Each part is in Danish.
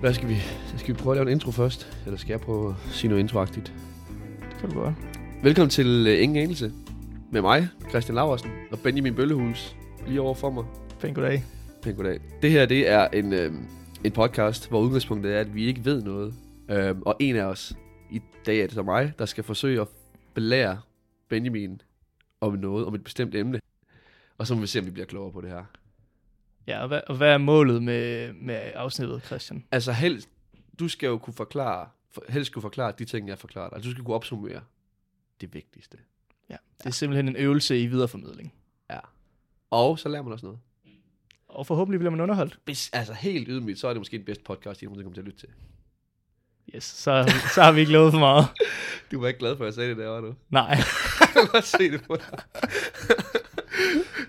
Hvad skal vi? Skal vi prøve at lave en intro først? Eller skal jeg prøve at sige noget introagtigt? Det kan du godt. Velkommen til uh, Ingen Anelse. Med mig, Christian Laversen, og Benjamin Bøllehus lige over for mig. Pæn goddag. Pæn goddag. Det her, det er en, øh, en podcast, hvor udgangspunktet er, at vi ikke ved noget. Øh, og en af os, i dag er det så mig, der skal forsøge at belære Benjamin om noget, om et bestemt emne. Og så må vi se, om vi bliver klogere på det her. Ja, og hvad, og hvad er målet med, med afsnittet, Christian? Altså helst, du skal jo kunne forklare, for, helst kunne forklare de ting, jeg forklarer dig. Altså du skal kunne opsummere det vigtigste. Ja, det er simpelthen en øvelse i videreformidling. Ja. Og så lærer man også noget. Og forhåbentlig bliver man underholdt. Hvis, altså helt ydmygt, så er det måske den bedste podcast, I nogensinde kommer til at lytte til. Yes, så, så har vi ikke lovet for meget. Du var ikke glad for, at jeg sagde det der, var du? Nej, Jeg kan godt se det på dig.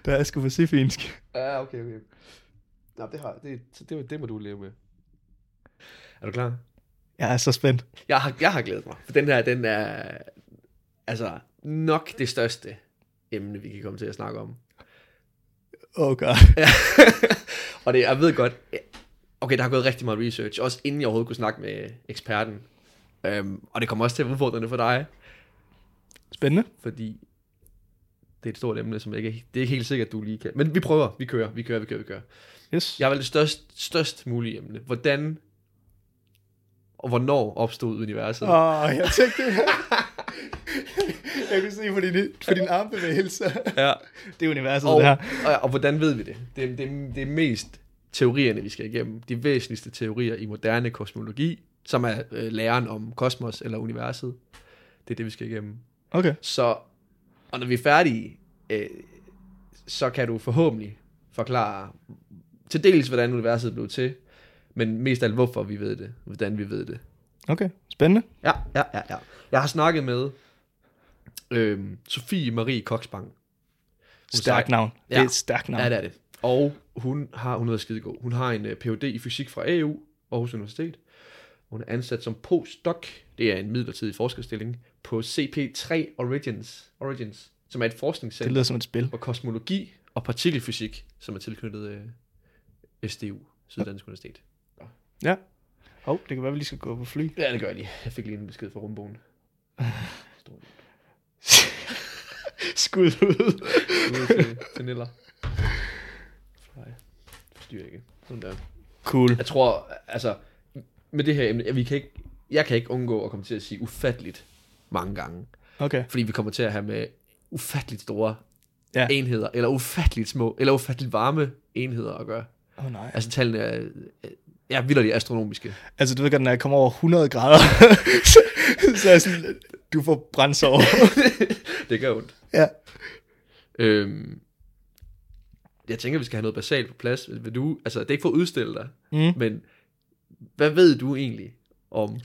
det er sgu pacifinsk. Ja, okay, okay. Nå, det, har, det, det, det må du leve med. Er du klar? Jeg er så spændt. Jeg har, jeg har glædet mig, for den her, den er altså nok det største emne, vi kan komme til at snakke om. Oh god. Ja. og det, jeg ved godt, okay, der har gået rigtig meget research, også inden jeg overhovedet kunne snakke med eksperten. Um, og det kommer også til at være udfordrende for dig, Spændende. fordi det er et stort emne, som jeg ikke, det er ikke helt sikkert, du lige kan. Men vi prøver, vi kører, vi kører, vi kører, vi kører. Yes. Jeg har valgt det størst, størst mulige emne. Hvordan og hvornår opstod universet? Åh, oh, jeg tænkte Jeg kunne se på din, på din armbevægelser. Ja. Det er universet, Og, det her. og, og hvordan ved vi det? Det, det, det er mest teorierne, vi skal igennem. De væsentligste teorier i moderne kosmologi, som er øh, læren om kosmos eller universet. Det er det, vi skal igennem. Okay. Så, og når vi er færdige, øh, så kan du forhåbentlig forklare til dels, hvordan universet blev til, men mest af alt, hvorfor vi ved det, hvordan vi ved det. Okay, spændende. Ja, ja, ja, ja. Jeg har snakket med øhm, Sofie Marie Koksbang. Stærk navn. Det Ja. er et stærkt navn. Ja, det er det. Og hun har, hun er skidegod. Hun har en uh, Ph.D. i fysik fra AU, Aarhus Universitet. Hun er ansat som postdoc, det er en midlertidig forskerstilling, på CP3 Origins, Origins som er et Det forskningscenter lyder som et spil. for kosmologi og partikelfysik, som er tilknyttet uh, SDU, Syddansk Universitet. Ja. Hov, det kan være, vi lige skal gå på fly. Ja, det gør jeg lige. Jeg fik lige en besked fra rumbogen. Skud ud. Ude til, til Niller. Fly. Forstyrrer ikke. Sådan der. Cool. Jeg tror, altså, med det her emne, vi kan ikke, jeg kan ikke undgå at komme til at sige ufatteligt mange gange. Okay. Fordi vi kommer til at have med ufatteligt store Ja. enheder, eller ufatteligt små, eller ufatteligt varme enheder at gøre. Oh, nej. Altså tallene er, er vildt astronomiske. Altså, du ved godt, når jeg kommer over 100 grader, så, så er jeg sådan, du får brændsår. det gør ondt. ja. Øhm, jeg tænker, vi skal have noget basalt på plads. Vil du, altså, det er ikke for at udstille dig, Mm. men hvad ved du egentlig om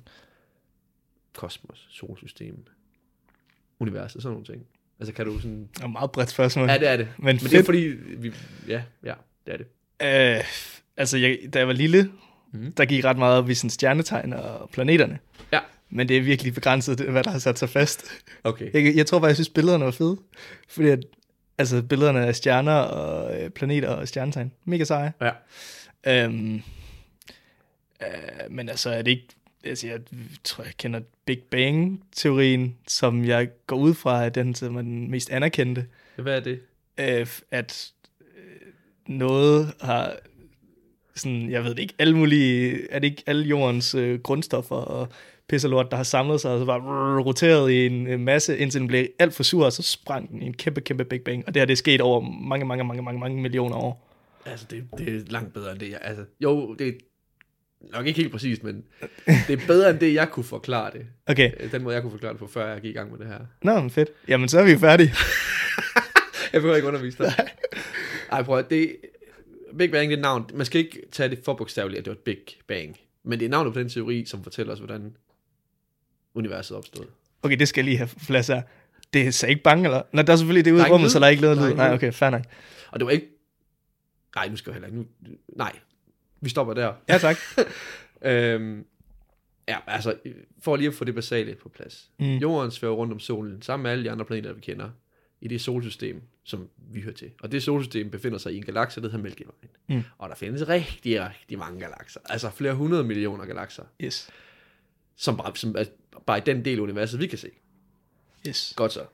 kosmos, solsystem, universet, sådan nogle ting? Altså, kan du sådan... Det er et meget bredt spørgsmål. Ja, det er det. Men, Men fedt. det er fordi, vi, ja, ja, det er det. Øh, altså, jeg, da jeg var lille, mm. der gik ret meget op i sådan stjernetegn og planeterne. Ja. Men det er virkelig begrænset, hvad der har sat sig fast. Okay. Jeg, jeg tror bare, jeg synes, billederne var fede. Fordi at, altså, billederne af stjerner og øh, planeter og stjernetegn. Mega seje. Ja. Øhm, øh, men altså, er det ikke... Altså, jeg tror, jeg kender Big Bang-teorien, som jeg går ud fra, at den som er den mest anerkendte. Hvad er det? øh, at øh, noget har sådan, jeg ved det ikke, alle mulige, er det ikke alle jordens øh, grundstoffer og pisse og lort, der har samlet sig og så bare rrr, roteret i en øh, masse, indtil den blev alt for sur, og så sprang den i en kæmpe, kæmpe Big Bang. Og det har det er sket over mange, mange, mange, mange, mange millioner år. Altså, det, det er langt bedre end det. Altså, jo, det nok ikke helt præcist, men det er bedre end det, jeg kunne forklare det. Okay, Øh, Den måde, jeg kunne forklare det på, før jeg gik i gang med det her. nå, men fedt. Jamen, så er vi færdige. Jeg behøver ikke undervise dig. Ej, prøv at det... Big Bang, det er navn. Man skal ikke tage det for bogstaveligt, at det var et Big Bang. Men det er navnet på den teori, som fortæller os, hvordan universet opstod. Okay, det skal jeg lige have plads her. Det er så ikke bange, eller? Nå, der er selvfølgelig det ude er i rummet, så der er ikke noget lyd. Nej, okay, fair nok. Og det var ikke... Nej, nu skal jeg heller ikke... Nu... Nej, vi stopper der. Ja, tak. Øhm, ja, altså, for lige at få det basale på plads. Mm. Jorden svæver rundt om solen, sammen med alle de andre planeter, vi kender. i det solsystem, som vi hører til. Og det solsystem befinder sig i en galakse, der hedder Mælkevejen. Mm. Og der findes rigtig, rigtig mange galakser. Altså flere hundrede millioner galakser, Yes. som bare, som er bare i den del af universet, vi kan se. Yes. Godt så.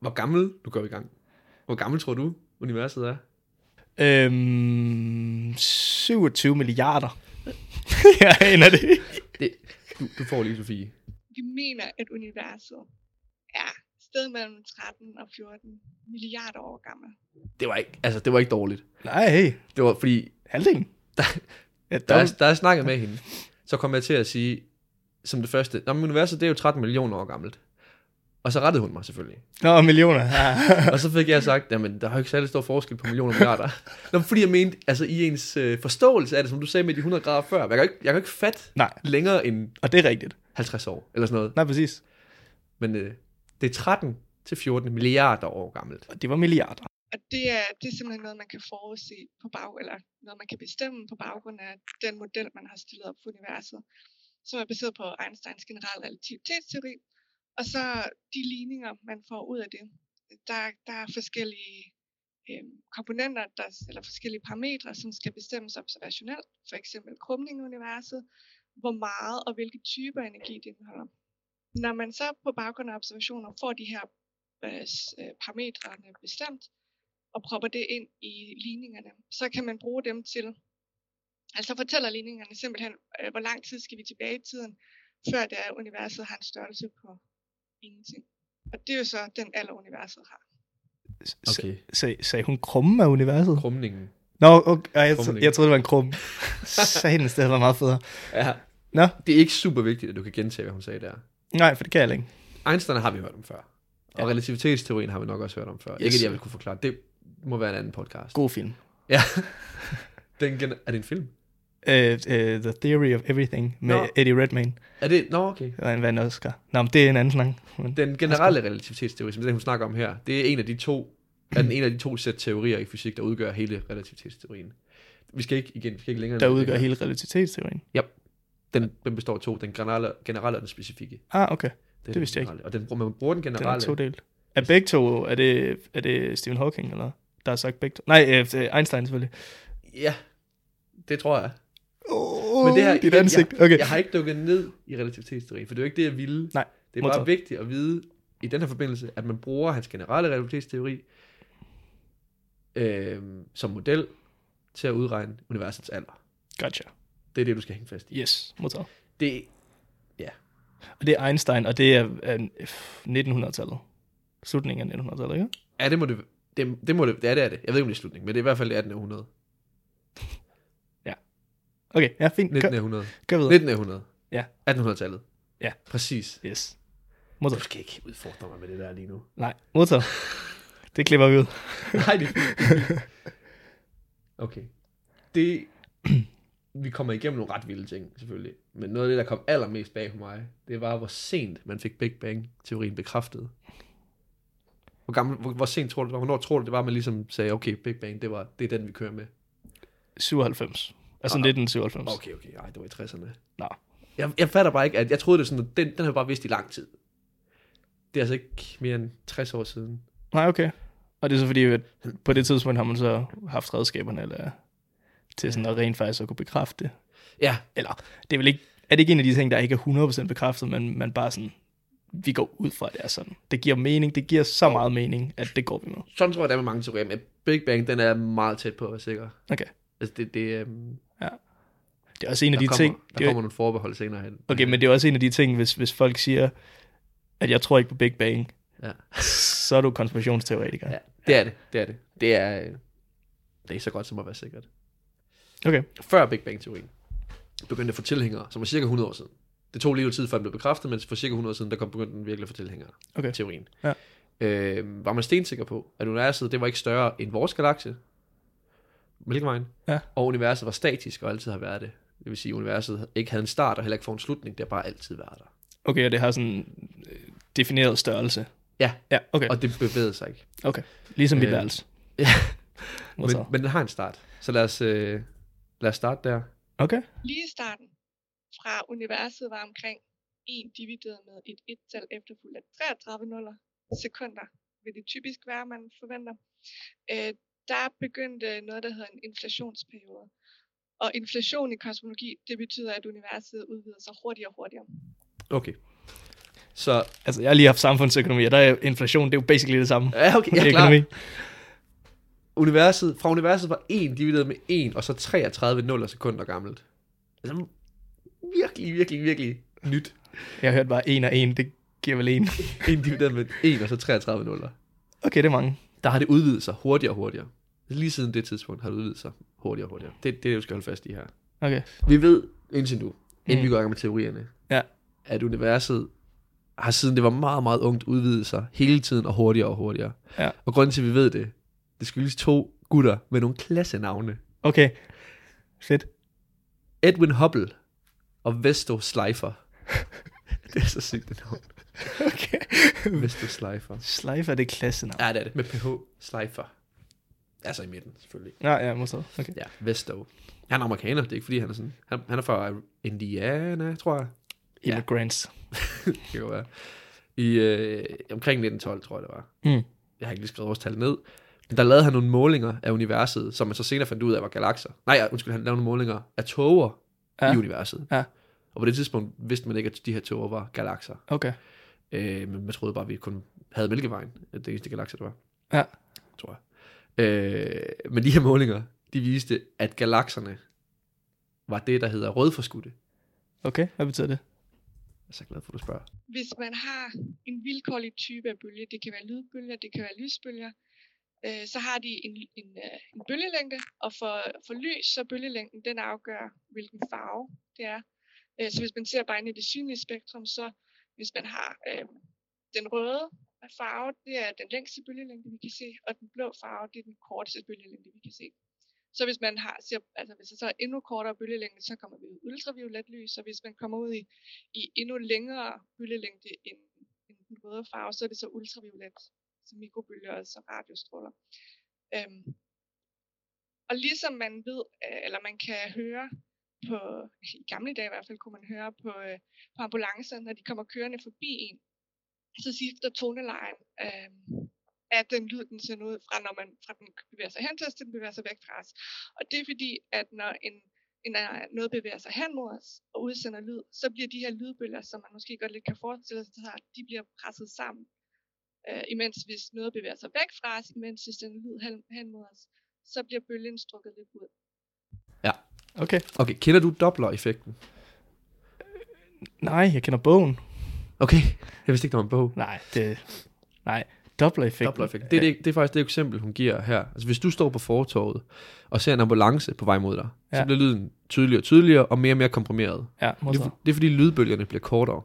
Hvor gammel, nu går vi i gang. Hvor gammel tror du, universet er? Øhm, 27 milliarder. jeg aner det. Det, du, du får lige, Sofie. Vi mener, at universet er et sted mellem 13 og 14 milliarder år gammel. Det var ikke, altså, det var ikke dårligt. Nej, hey. Det var, fordi Halvdelen. ja, Da jeg, da jeg snakkede med hende, så kom jeg til at sige, som det første, Nå, men universet det er jo 13 millioner år gammelt. Og så rettede hun mig selvfølgelig. Nå, millioner. Ja. Og så fik jeg sagt, jamen der er jo ikke særlig stor forskel på millioner og milliarder. Nå, fordi jeg mente, altså i ens øh, forståelse af det, som du sagde med de 100 grader før, jeg kan ikke, jeg kan ikke fatte Nej, længere end og det er rigtigt. 50 år, eller sådan noget. Nej, præcis. Men øh, det er 13 til 14 milliarder år gammelt. Og det var milliarder. Og det er, det er simpelthen noget, man kan forudse på bag, eller noget, man kan bestemme på baggrund af den model, man har stillet op for universet, som er baseret på Einsteins generelle relativitetsteori. Og så de ligninger, man får ud af det. Der, der er forskellige øh, komponenter, der, eller forskellige parametre, som skal bestemmes observationelt. For eksempel krumning i universet, hvor meget og hvilke typer energi det indeholder. Når man så på baggrund af observationer får de her øh, øh parametrene bestemt, og propper det ind i ligningerne, så kan man bruge dem til, altså fortæller ligningerne simpelthen, øh, hvor lang tid skal vi tilbage i tiden, før det er, universet har en størrelse på ingenting. Og det er jo så den alder, universet har. Okay. Sag, sagde hun krummen af universet? Krumningen. Nå, okay. Jeg, Krumning. jeg troede, det var en krum. Satans, det havde været meget federe. Ja. Nå, Det er ikke super vigtigt, at du kan gentage, hvad hun sagde der. nej, for det kan jeg ikke. Einstein har vi hørt om før. Og Ja. relativitetsteorien har vi nok også hørt om før. Yes. Ikke at jeg vil kunne forklare. Det må være en anden podcast. God film. Ja. Den gen- er det en film? Uh, uh, The Theory of Everything med Nå. Eddie Redmayne. Er det? Nå, okay. Og en vandt Oscar. Nå, men det er en anden snak. Men, Den generelle relativitetsteori, som den hun snakker om her, det er en af de to, er den en af de to sæt teorier i fysik, der udgør hele relativitetsteorien. Vi skal ikke igen, vi skal ikke længere der det udgør hele relativitetsteorien. Den, den består af to, den generelle, generelle og den specifikke. Ah, okay. Det den vidste jeg ikke. generelle. Og den, bruger- man bruger den Den er generelle. to delt. Er begge to, er det, er det Stephen Hawking, eller? Der har sagt begge to. Nej, øh, Einstein selvfølgelig. Ja, det tror jeg. Oh, Men det her, dit igen, ansigt. Jeg, Okay. jeg har ikke dukket ned i relativitetsteorien, for det er jo ikke det, jeg ville. Nej, Det er bare modtaget. vigtigt at vide i den her forbindelse, at man bruger hans generelle relativitetsteori øh, som model til at udregne universets alder. Gotcha. Det er det, du skal hænge fast i. Yes, modtaget. Det, Og det er Einstein, og det er, er 1900-tallet. Slutningen af 1900-tallet, ikke? ja, det må det, det, det må det, ja, det er det. Jeg ved ikke, om det er slutningen, men det er i hvert fald det 1800. Okay, ja, fint. Kør, 1900. kør videre. 1900. Ja. 1800-tallet. Ja. Præcis. Yes. Du Modtaget. skal ikke udfordre mig med det der lige nu. Nej, modtaget. Det klipper vi ud. Nej, det er. Okay. Det, vi kommer igennem nogle ret vilde ting, selvfølgelig. Men noget af det, der kom allermest bag på mig, det var, hvor sent man fik Big Bang-teorien bekræftet. Hvor, gammel, hvor, hvor sent tror du det var? Hvornår tror du det var, man ligesom sagde, okay, Big Bang, det, var, det er den, vi kører med? 97. Altså Ah, 1997. Okay, okay, ej, det var i 60'erne. Nå. Jeg, jeg fatter bare ikke, at jeg troede det sådan, at den, den har bare vidst i lang tid. Det er altså ikke mere end 60 år siden. Nej, okay. Og det er så fordi, at på det tidspunkt har man så haft redskaberne eller, til sådan at rent faktisk at kunne bekræfte det. Ja, Eller, det er vel ikke, er det ikke en af de ting, der ikke er 100% bekræftet, men man bare sådan, vi går ud fra, at det er sådan. Det giver mening, det giver så meget mening, at det går vi med. sådan tror jeg, det er med mange teorier, men Big Bang, den er meget tæt på at være sikker. Okay. Altså, det, det, øhm, Det er også en af der de kommer, ting, Der det er, kommer nogle forbehold senere hen. okay, men det er også en af de ting, hvis, hvis folk siger, at jeg tror ikke på Big Bang, Ja. så er du konspirationsteoretiker. Ja, det er det. Det er det. Det er, øh, det er så godt som at være sikkert. Okay, Før Big Bang-teorien begyndte at få tilhængere, som var cirka 100 år siden. Det tog lige tid, før den blev bekræftet, men for cirka 100 år siden, der kom begyndte den virkelig at få tilhængere. Okay. Teorien. Ja. Øh, var man stensikker på, at universet det var ikke større end vores galakse, Mælkevejen, Ja. og universet var statisk og altid har været det. Det vil sige, at universet ikke havde en start og heller ikke får en slutning, det har bare altid været der. okay, og det har sådan en øh, defineret størrelse. Ja. Ja, okay, Og det bevægede sig ikke. okay. Ligesom mit Øh, værelse. ja. Men, men den har en start. Så lad os, øh, lad os starte der. Okay, Lige starten fra universet var omkring 1 divideret med et 1-tal efterfulgt af 33 nuller, sekunder vil det typisk være, man forventer. Øh, der begyndte noget, der hedder en inflationsperiode. Og inflation i kosmologi, det betyder, at universet udvider sig hurtigere og hurtigere. Okay. Så, Altså, jeg har lige haft samfundsøkonomi, og der er inflation, det er jo basically det samme. ja, okay, i ja, klar. økonomi. Universet, fra universet var 1 divideret med 1, og så 33 nuller sekunder gammelt. Altså, virkelig, virkelig, virkelig nyt. Jeg har hørt bare en og en, det giver vel en. 1 divideret med 1, og så 33 nuller. Okay, det er mange. Der har det udvidet sig hurtigere og hurtigere. Lige siden det tidspunkt har det udvidet sig hurtigere og hurtigere. Det, det er det, du skal holde fast i her. Okay. Vi ved, indtil nu, inden Mm. vi går i gang med teorierne, Ja. at universet har siden det var meget, meget ungt udvidet sig hele tiden og hurtigere og hurtigere. Ja. Og grunden til, at vi ved det, det skyldes to gutter med nogle klassenavne. Okay. Fedt. Edwin Hubble og Vesto Slifer. det er så sygt, det navn. Okay. Vesto Slifer. Slifer, det er klassenavn. Ja, det er det. Med PH. Slifer. Altså i midten, selvfølgelig. Ja, ja, måske. Okay. Ja, Vesto. Han er amerikaner, det er ikke fordi, han er sådan... Han, han er fra Indiana, tror jeg. Ja. Immigrants. Det kan være. I, øh, omkring 1912, tror jeg, det var. Mm. Jeg har ikke lige skrevet årstal ned. Men der lavede han nogle målinger af universet, som man så senere fandt ud af var galakser. Nej, ja, undskyld, han lavede nogle målinger af tåger ja. Ja. i universet. Ja. Og på det tidspunkt vidste man ikke, at de her tåger var galakser. Okay. Øh, men man troede bare, at vi kun havde Mælkevejen. at Det eneste galakser, der var. Ja. Tror jeg. Øh, men de her målinger, de viste, at galakserne var det, der hedder rødforskudte. Okay, hvad betyder det? Jeg er så glad for, at du spørger. Hvis man har en vilkårlig type af bølge, det kan være lydbølger, det kan være lysbølger, øh, så har de en, en, øh, en bølgelængde, og for, for lys, så bølgelængden, den afgør, hvilken farve det er. Øh, så hvis man ser bare ind i det synlige spektrum, så hvis man har øh, den røde farve, det er den længste bølgelængde, vi kan se, og den blå farve, det er den korteste bølgelængde, vi kan se. Så hvis man har, ser, altså hvis der så er endnu kortere bølgelængde, så kommer vi ud i ultraviolet lys, og hvis man kommer ud i, i endnu længere bølgelængde end, end den røde farve, så er det så ultraviolet, så mikrobølger og så radiostråler. Øhm, og ligesom man ved, øh, eller man kan høre på, i gamle dage i hvert fald, kunne man høre på, øh, på ambulancer, når de kommer kørende forbi en, så skifter tonelejen øh, af den lyd, den sender ud fra, når man fra den bevæger sig hen til os, til den bevæger sig væk fra os. Og det er fordi, at når en, en, øh, noget bevæger sig hen mod os og udsender lyd, så bliver de her lydbølger, som man måske godt lidt kan forestille sig, de bliver presset sammen. Øh, imens hvis noget bevæger sig væk fra os, imens det sender lyd hen, hen mod os, så bliver bølgen strukket lidt ud. Okay. Okay, kender du Doppler-effekten? Nej, jeg kender bogen. Okay, jeg vidste ikke, der var en bog. Nej, det... Nej, Doppler-effekten. Doppler-effekten. Det, er det, det er faktisk det eksempel, hun giver her. Altså, hvis du står på fortorvet og ser en ambulance på vej mod dig, ja. Så bliver lyden tydeligere og tydeligere og mere og mere komprimeret. Ja, Det er, det er fordi lydbølgerne bliver kortere.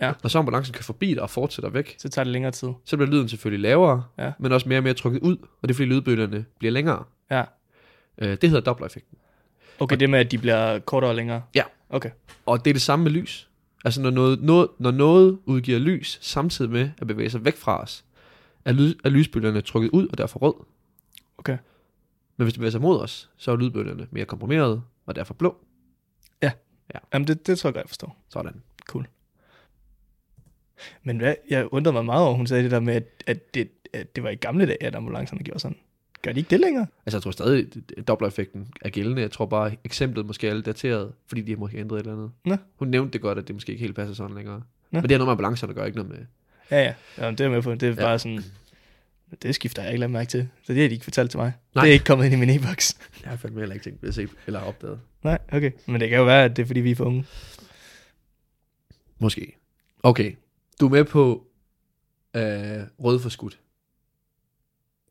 Ja. Når så ambulancen kan forbi dig og fortsætter væk, Så tager det længere tid. så bliver lyden selvfølgelig lavere, Ja. men også mere og mere trukket ud, og det er fordi lydbølgerne bliver længere. Ja. Øh, det hedder Doppler-effekten. Okay, det med, at de bliver kortere og længere. Ja. Okay. Og det er det samme med lys. Altså når noget, noget, når noget udgiver lys, samtidig med at bevæge sig væk fra os, er, lyd, er lysbølgerne trukket ud og derfor rød. Okay. Men hvis det bevæger sig mod os, så er lydbølgerne mere komprimerede og derfor blå. Jamen, det, det tror jeg godt, jeg forstår. Sådan. Cool. Men hvad, jeg undrede mig meget over, hun sagde det der med, at, at, det, at det var i gamle dage, at ambulancerne gjorde sådan. Gør de ikke det længere? Altså jeg tror stadig, at Doppler-effekten er gældende. Jeg tror bare, eksemplet måske er lidt dateret, fordi de har måske ændret et eller andet. Nå. Hun nævnte det godt, at det måske ikke helt passer sådan længere. Nå. Men det er noget med ambulancerne, der gør ikke noget med. Ja, ja. Jamen, det er med på. Det er Ja. bare sådan... Det skifter jeg ikke lagt mærke til. Så det har de ikke fortalt til mig. Nej. Det er ikke kommet ind i min e-boks. Jeg har fandme heller ikke tænkt, at se eller opdaget. Nej, okay. Men det kan jo være, at det er, fordi vi er for unge. Måske. Okay. Du er med på øh, rød for skudt.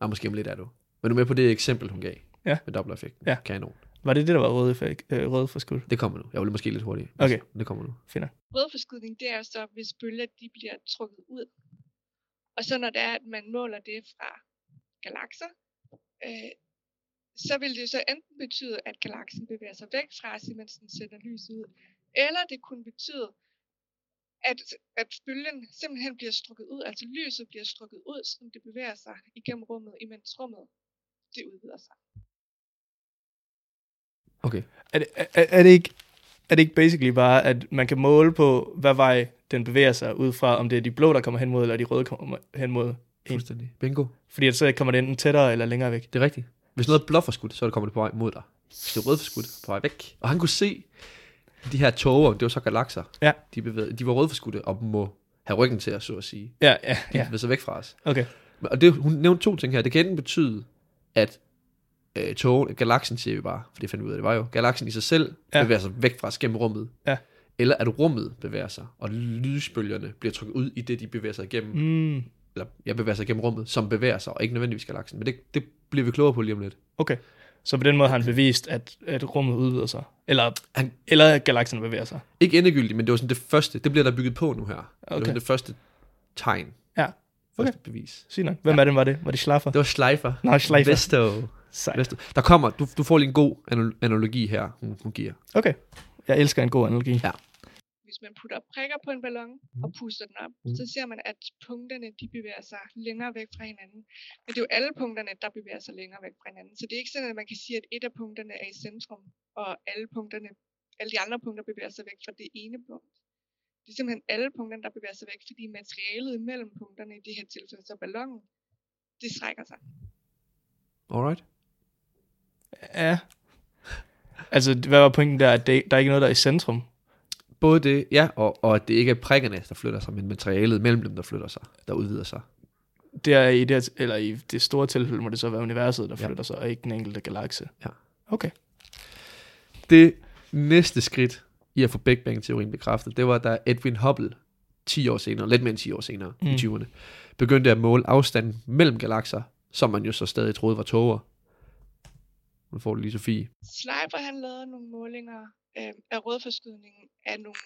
Ah, måske om lidt er du. Men du er med på det eksempel, hun gav. Ja. Med Doppler-effekten. Ja. Kanon. Var det det, der var røde, for, øh, røde for skud? Det kommer nu. Jeg vil måske lidt hurtigt. Okay. Det kommer nu. Finder. Rødforskydning, det er så, hvis bølger de bliver trukket ud. Og så når det er, at man måler det fra galakser, øh, så vil det så enten betyde, at galaksen bevæger sig væk fra os, mens den sender lys ud, eller det kunne betyde, at, at bølgen simpelthen bliver strukket ud, altså lyset bliver strukket ud, som det bevæger sig igennem rummet, imens rummet det udvider sig. Okay. Er det, er, er, det ikke, er det ikke basically bare, at man kan måle på, hvad vej den bevæger sig ud fra, om det er de blå, der kommer hen mod, eller de røde kommer hen mod en. Fuldstændig. Bingo. Fordi at så kommer det enten tættere eller længere væk. Det er rigtigt. Hvis noget er blåt forskudt, så er det kommer det på vej mod dig. Hvis det er rødt forskudt, på vej væk. Og han kunne se, de her tåger, det var så galakser, Ja. de, bevægede, de var rødforskudte og må have ryggen til os, så at sige. Ja, ja, De ja. bevæger sig væk fra os. Okay. Og det, hun nævnte to ting her. Det kan enten betyde, at øh, togen, galaksen siger vi bare, for det fandt vi ud af, det var jo, galaksen i sig selv Ja. bevæger sig væk fra os gennem rummet. Ja. Eller at rummet bevæger sig, og lysbølgerne bliver trykket ud i det, de bevæger sig igennem. Mm. Eller jeg bevæger sig igennem rummet, som bevæger sig, og ikke nødvendigvis galaksen. Men det, det bliver vi klogere på lige om lidt. okay. Så på den måde har han bevist, at, at rummet udvider sig. Eller, Han- eller at galaksen bevæger sig. Ikke endegyldigt, men det var sådan det første. Det bliver der bygget på nu her. Det var Okay. sådan det første tegn. Ja. Første bevis. Sig nok. Hvem ja. er det, var det? Var det Schlaffer? Det var Schleifer. Nå, Schleifer. Vesto. Sejt. Vesto. Der kommer, du, du får lige en god anal- analogi her, hun, hun giver. Okay. Jeg elsker en god analogi. Ja. Hvis man putter prikker på en ballon og puster den op, Mm. så ser man, at punkterne de bevæger sig længere væk fra hinanden. Men det er jo alle punkterne, der bevæger sig længere væk fra hinanden. Så det er ikke sådan, at man kan sige, at et af punkterne er i centrum, og alle punkterne, alle de andre punkter bevæger sig væk fra det ene punkt. Det er simpelthen alle punkterne, der bevæger sig væk, fordi materialet mellem punkterne, i det her tilfælde så ballonen, det strækker sig. Alright. Ja. Altså, hvad var pointen der? At det, der er ikke noget, der er i centrum? Både det, ja, og, og at det ikke er prikkerne, der flytter sig, men materialet mellem dem, der flytter sig, der udvider sig. Det er i det, eller i det store tilfælde, må det så være universet, der Ja. flytter sig, og ikke den enkelte galakse. Ja. Okay. Det næste skridt i at få Big Bang-teorien bekræftet, det var, da Edwin Hubble 10 år senere, lidt mere end 10 år senere, mm. I 20'erne, begyndte at måle afstanden mellem galakser, som man jo så stadig troede var tåger. Nu får du lige, Sofie. Schleifer han lavede nogle målinger øh, af rødforskydningen af nogle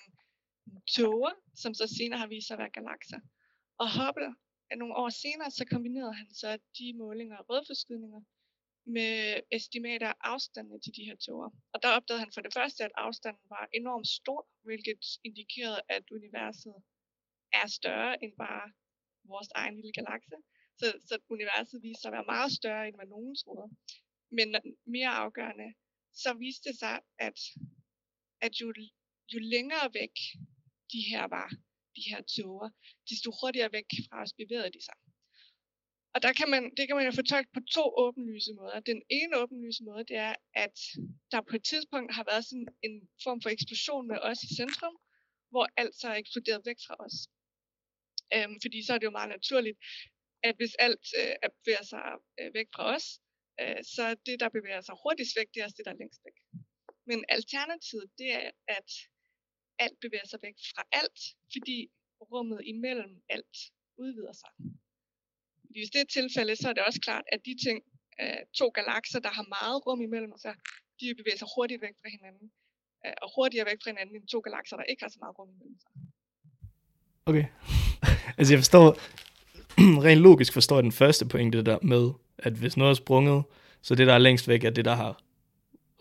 tåger, som så senere har vist sig at være galakser. Og Hubble, nogle år senere, så kombinerede han så de målinger af rødforskydninger med estimater af afstandene til de her tåger. Og der opdagede han for det første, at afstanden var enormt stor, hvilket indikerede, at universet er større end bare vores egen lille galakse. Så, så universet viste sig at være meget større, end hvad nogen troede. Men mere afgørende, så viste det sig, at, at jo, jo længere væk de her var, de her tåger, desto hurtigere væk fra os bevægede de sig. Og der kan man, det kan man jo fortolke på to åbenlyse måder. Den ene åbenlyse måde, det er, at der på et tidspunkt har været sådan en form for eksplosion med os i centrum, hvor alt så er eksploderet væk fra os. Øhm, fordi så er det jo meget naturligt, at hvis alt øh, bevæger sig øh, væk fra os, øh, så det, der bevæger sig hurtigst væk, det er også det, der er længst væk. Men alternativet, det er, at alt bevæger sig væk fra alt, fordi rummet imellem alt udvider sig. Hvis det er tilfældet, så er det også klart, at de ting, øh, to galakser, der har meget rum imellem sig, de bevæger sig hurtigt væk fra hinanden. Øh, og hurtigere væk fra hinanden end to galakser, der ikke har så meget rum imellem sig. Okay. altså, jeg forstår, rent logisk forstår jeg den første pointe der med, at hvis noget er sprunget, så det, der er længst væk, er det, der har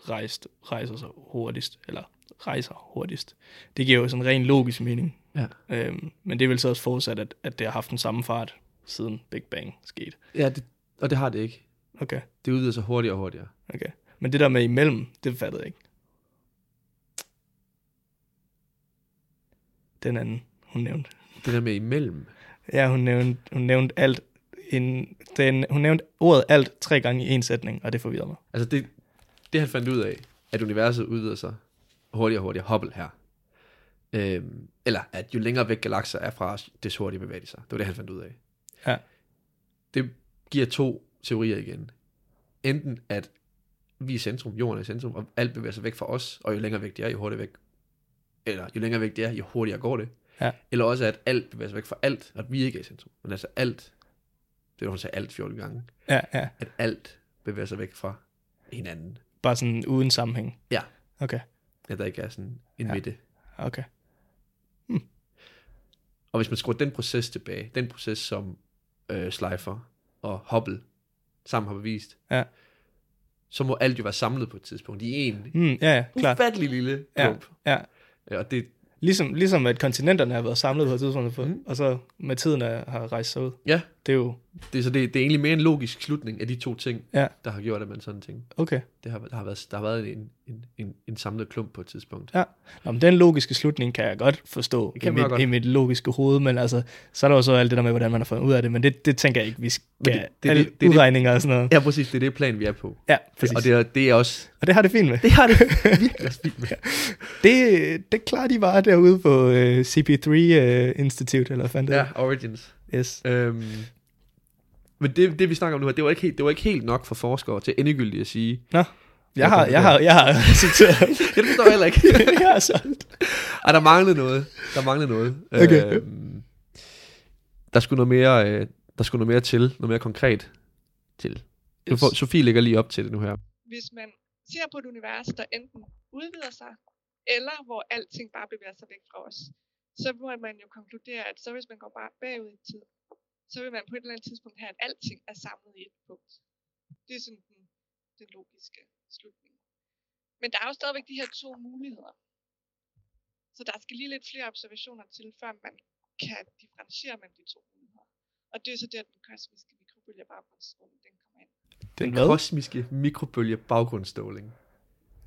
rejst, rejser sig hurtigst, eller rejser hurtigst. Det giver jo sådan ren logisk mening. Ja. Øhm, men det er vel så også forudsat, at, at det har haft den samme fart, siden Big Bang skete. Ja, det, og det har det ikke. Okay, Det udvider sig hurtigere og hurtigere. okay. Men det der med imellem, det fattede jeg ikke. Den anden, hun nævnte. Det der med imellem. Ja, hun nævnte, hun nævnte alt. En, den, hun nævnte ordet alt tre gange i en sætning, og det forvirrede mig. Altså det, det han fandt ud af, at universet udvider sig hurtigere og hurtigere. Hubble her. Øhm, eller at jo længere væk galakser er fra os, des hurtigere bevæger de sig. Det var det, han fandt ud af. Ja. Det giver to teorier igen. Enten at vi er i centrum, jorden er i centrum, og alt bevæger sig væk fra os, og jo længere væk det er, jo hurtigere væk. Eller jo længere væk det er, jo hurtigere går det. Ja. Eller også at alt bevæger sig væk fra alt, og at vi ikke er i centrum. Men altså alt, det er hun sagde alt 14 gange, Ja, ja. at alt bevæger sig væk fra hinanden. Bare sådan uden sammenhæng. Ja. Okay, At der ikke er sådan en Ja. midte. okay. Og hvis man skruer den proces tilbage, den proces, som øh, Schleifer og Hubble sammen har bevist, Ja. så må alt jo være samlet på et tidspunkt i en Hmm, ja, ja, klart. ufattelig lille Ja, klump. ja. Ja. Og det, Ligesom, ligesom at kontinenterne har været samlet på et tidspunkt, Mm. mm. og så med tiden er, har rejst sig ud. ja, det er jo... Det, så det, det er egentlig mere en logisk slutning af de to ting, Ja. der har gjort, at man sådan tænker. Okay. Det har, der, har været, der har været en, en, en, en samlet klump på et tidspunkt. Ja. Nå, men den logiske slutning kan jeg godt forstå Det i kan man mit, godt. i mit logiske hoved, men altså, så er der jo så alt det der med, hvordan man har fundet ud af det, men det, det tænker jeg ikke, vi skal... Men det- Det, alle det- det er det- udregninger og sådan noget. Ja, præcis. Det er det plan, vi er på. Ja, præcis. Og det er, det er også... og det har det fint med. Det har det virkelig fint med. Det, det klarer de bare derude på uh, CP3 uh, Institute, eller hvad fanden det Ja. Origins. Yes. Øhm, men det, det, vi snakker om nu her, det var, ikke helt, det var ikke helt nok for forskere til endegyldigt at sige... Nå, jeg har, jeg har, jeg har citeret. Det forstår jeg heller ikke. jeg har solgt. Ej, der manglede noget. Der manglede noget. Okay. Øhm, der skulle noget mere, øh, der skulle noget mere til, noget mere konkret til. Får, Sofie ligger lige op til det nu her. Hvis man ser på et univers, der enten udvider sig, eller hvor alting bare bevæger sig væk fra os, så må man jo konkludere, at så hvis man går bare bagud i tid, så vil man på et eller andet tidspunkt have, at alting er samlet i et punkt. Det er sådan den, den logiske slutning. Men der er jo stadigvæk de her to muligheder. Så der skal lige lidt flere observationer til, før man kan differentiere mellem de to muligheder. Og det er så der, den kosmiske mikrobølge baggrundsstråling, den kommer ind. Den hvad? kosmiske mikrobølge baggrundsstråling.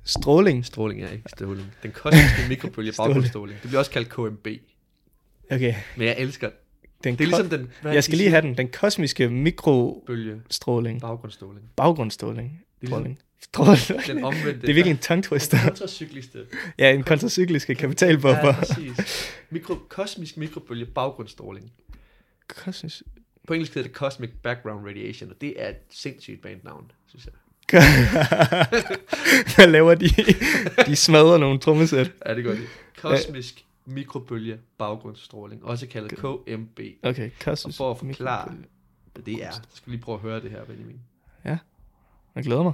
Stråling. Stråling er ikke stråling. Den kosmiske mikrobølge Stråling. baggrundsstråling. Det bliver også kaldt KMB. Okay. Men jeg elsker Den Det er ligesom den... hvad jeg skal de lige have den. Den kosmiske. Bølge. Baggrundsstråling. Baggrundsstråling. Det er Stråling. Stråling. Den omvendte. Det er virkelig en tongue twister. Den kontracykliske. Ja, en kontracykliske kapitalbuffer. Ja, præcis. Mikro, kosmisk mikrobølge baggrundsstråling. Kosmisk. På engelsk hedder det Cosmic Background Radiation, og det er et sindssygt bandnavn, synes jeg. Hvad laver de? De smadrer nogle trommesæt. Ja, det gør det. Kosmisk mikrobølge baggrundsstråling, også kaldet KMB. Okay, Og kosmisk. for at forklare, hvad det er, så skal vi lige prøve at høre det her, Benjamin. Jeg glæder mig.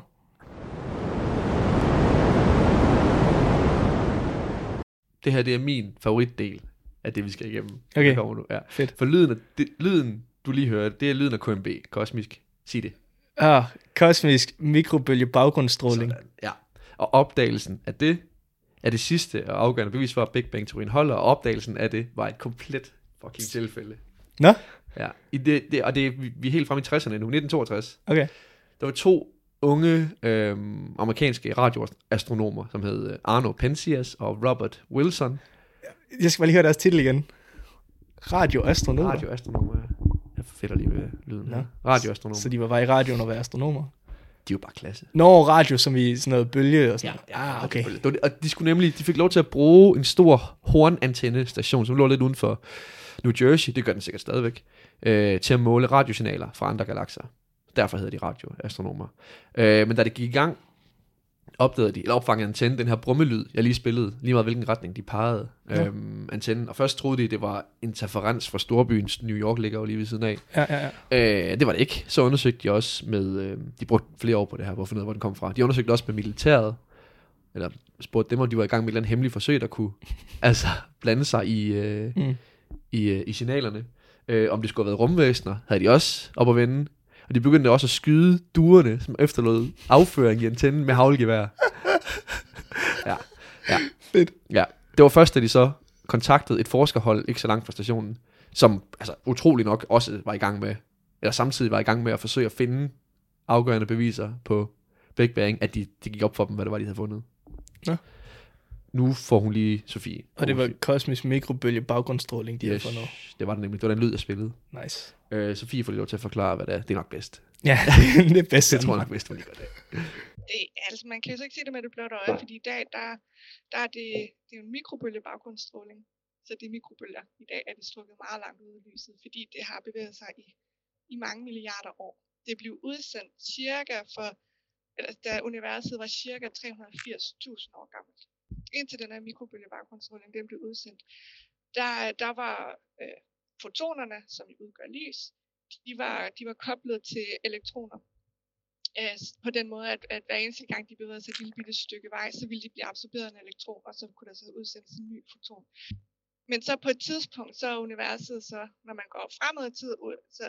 Det her, det er min favoritdel af det, vi skal igennem. Okay. Kommer nu. Ja. Fedt. For lyden, af, det, lyden, du lige hørte, det er lyden af KMB, kosmisk. Sig det. Ah, kosmisk mikrobølge baggrundsstråling. Sådan. Ja. Og opdagelsen af det, er det sidste og afgørende bevis for, at Big Bang-teorien holder, og opdagelsen af det var et komplet fucking tilfælde. Nå, Ja. I det, det, og det, vi- er helt frem i 60'erne nu, 1962. okay. Der var to unge øhm, amerikanske radioastronomer, som hed øh, Arno Penzias og Robert Wilson. Jeg skal bare lige høre deres titel igen. Radioastronomer. Radioastronomer. Jeg fedter lige ved lyden. Her. Radioastronomer. Så de var bare i radioen og var astronomer. De er jo bare klasse. Nå, radio som i sådan noget bølge og sådan noget. Ah, okay. Det var. Og de skulle nemlig, de fik lov til at bruge en stor hornantenne-station, som lå lidt uden for New Jersey, det gør den sikkert stadigvæk, øh, til at måle radiosignaler fra andre galakser. Derfor hedder de radioastronomer. Øh, men da det gik i gang, opdagede de, eller opfangede antenne, den her brummelyd, jeg lige spillede, lige meget hvilken retning de pegede Ja. øhm, antennen. Og først troede de, det var interferens fra storbyen, New York ligger jo lige ved siden af. Ja, ja, ja. Øh, det var det ikke. Så undersøgte de også med, øh, de brugte flere år på det her, for at finde ud af, hvor den kom fra. De undersøgte også med militæret, eller spurgte dem, om de var i gang med et eller andet hemmeligt forsøg, der kunne altså blande sig i, øh, Mm. i, øh, i signalerne. Øh, om det skulle have været rumvæsener, havde de også op at vende. Og de begyndte også at skyde duerne, som efterlod afføring i antennen med havlgevær. ja, ja. Fedt. Ja, det var først, da de så kontaktede et forskerhold ikke så langt fra stationen, som altså, utrolig nok også var i gang med, eller samtidig var i gang med at forsøge at finde afgørende beviser på Big Bang, at de, det gik op for dem, hvad det var, de havde fundet. Nå. Nu får hun lige Sofie. Og det var kosmisk mikrobølge baggrundsstråling, de yes, havde fundet. det var det nemlig. Det var den lyd, jeg spillede. Nice. Øh, Sofie får lige lov til at forklare, hvad det er. Det er nok bedst. Ja, det er bedst. Det tror jeg nok bedst, hun lige gør det. det, altså man kan jo så ikke se det med det blotte øje, fordi i dag, der, der er det, det er jo en mikrobølge baggrundsstråling. Så det er mikrobølger. I dag er det strukket meget langt ud i lyset, fordi det har bevæget sig i, i mange milliarder år. Det blev udsendt cirka for, eller da universet var cirka 380.000 år gammelt. Indtil den her mikrobølge den blev udsendt, der, der var øh, fotonerne, som udgør lys, de var, de var koblet til elektroner øh, på den måde, at, at hver eneste gang de bevægede sig et lille bitte stykke vej, så ville de blive absorberet af en elektron, og så kunne der så udsendes en ny foton. Men så på et tidspunkt, så er universet så, når man går fremad i tid, så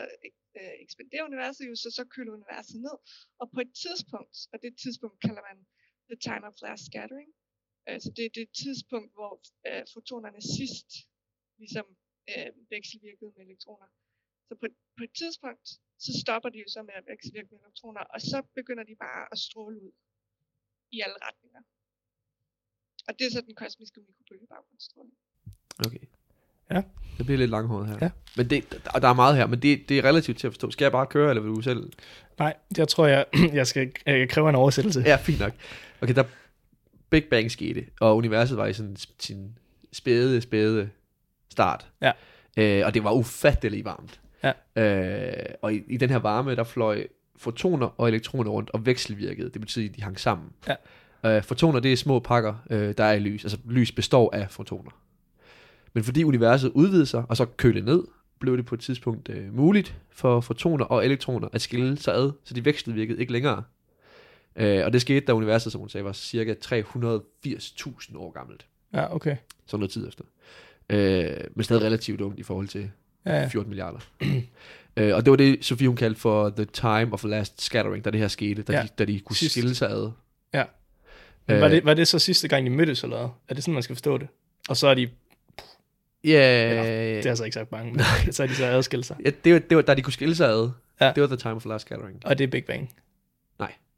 øh, ekspanderer universet jo, så så køler universet ned. Og på et tidspunkt, og det tidspunkt kalder man the time of last scattering, altså det er det tidspunkt, hvor øh, fotonerne sidst ligesom øh, vekselvirkede med elektroner, Så på, på et tidspunkt, så stopper de jo så med at vekselvirke med elektroner, og så begynder de bare at stråle ud i alle retninger. Og det er så den kosmiske mikrobølgebaggrundsstråling. Okay. Ja. Det bliver lidt langhåret her. Ja. Men det, og der er meget her, men det, det er relativt til at forstå. Skal jeg bare køre, eller vil du selv? Nej, jeg tror, jeg, jeg skal jeg kræve en oversættelse. Ja, fint nok. Okay, der Big Bang skete, og universet var i sådan sin spæde, spæde start. Ja. Øh, og det var ufatteligt varmt. Ja. Øh, og i, i den her varme, der fløj fotoner og elektroner rundt og vekselvirkede. Det betyder, at de hang sammen. Ja. Øh, fotoner, det er små pakker, øh, der er i lys. Altså lys består af fotoner. Men fordi universet udvidede sig, og så kølede ned, blev det på et tidspunkt øh, muligt for fotoner og elektroner at skille sig ad, så de vekselvirkede ikke længere. Øh, og det skete, da universet, som hun sagde, var cirka 380.000 år gammelt. Ja, okay. Så noget tid efter. Øh, men stadig relativt ungt i forhold til Ja, ja. 14 milliarder. øh, og det var det, Sofie hun kaldte for the time of last scattering, da det her skete, da, Ja. de, da de kunne Sidst. skille sig ad. Ja. Men var, Øh, det, var det så sidste gang, de mødtes, eller hvad? Er det sådan, man skal forstå det? Og så er de, Ja, det er altså ikke sagt mange, men så er de så adskilt sig. ja det, var, det var, da de kunne skille sig ad. Ja. Det var the time of last scattering. Og det er Big Bang.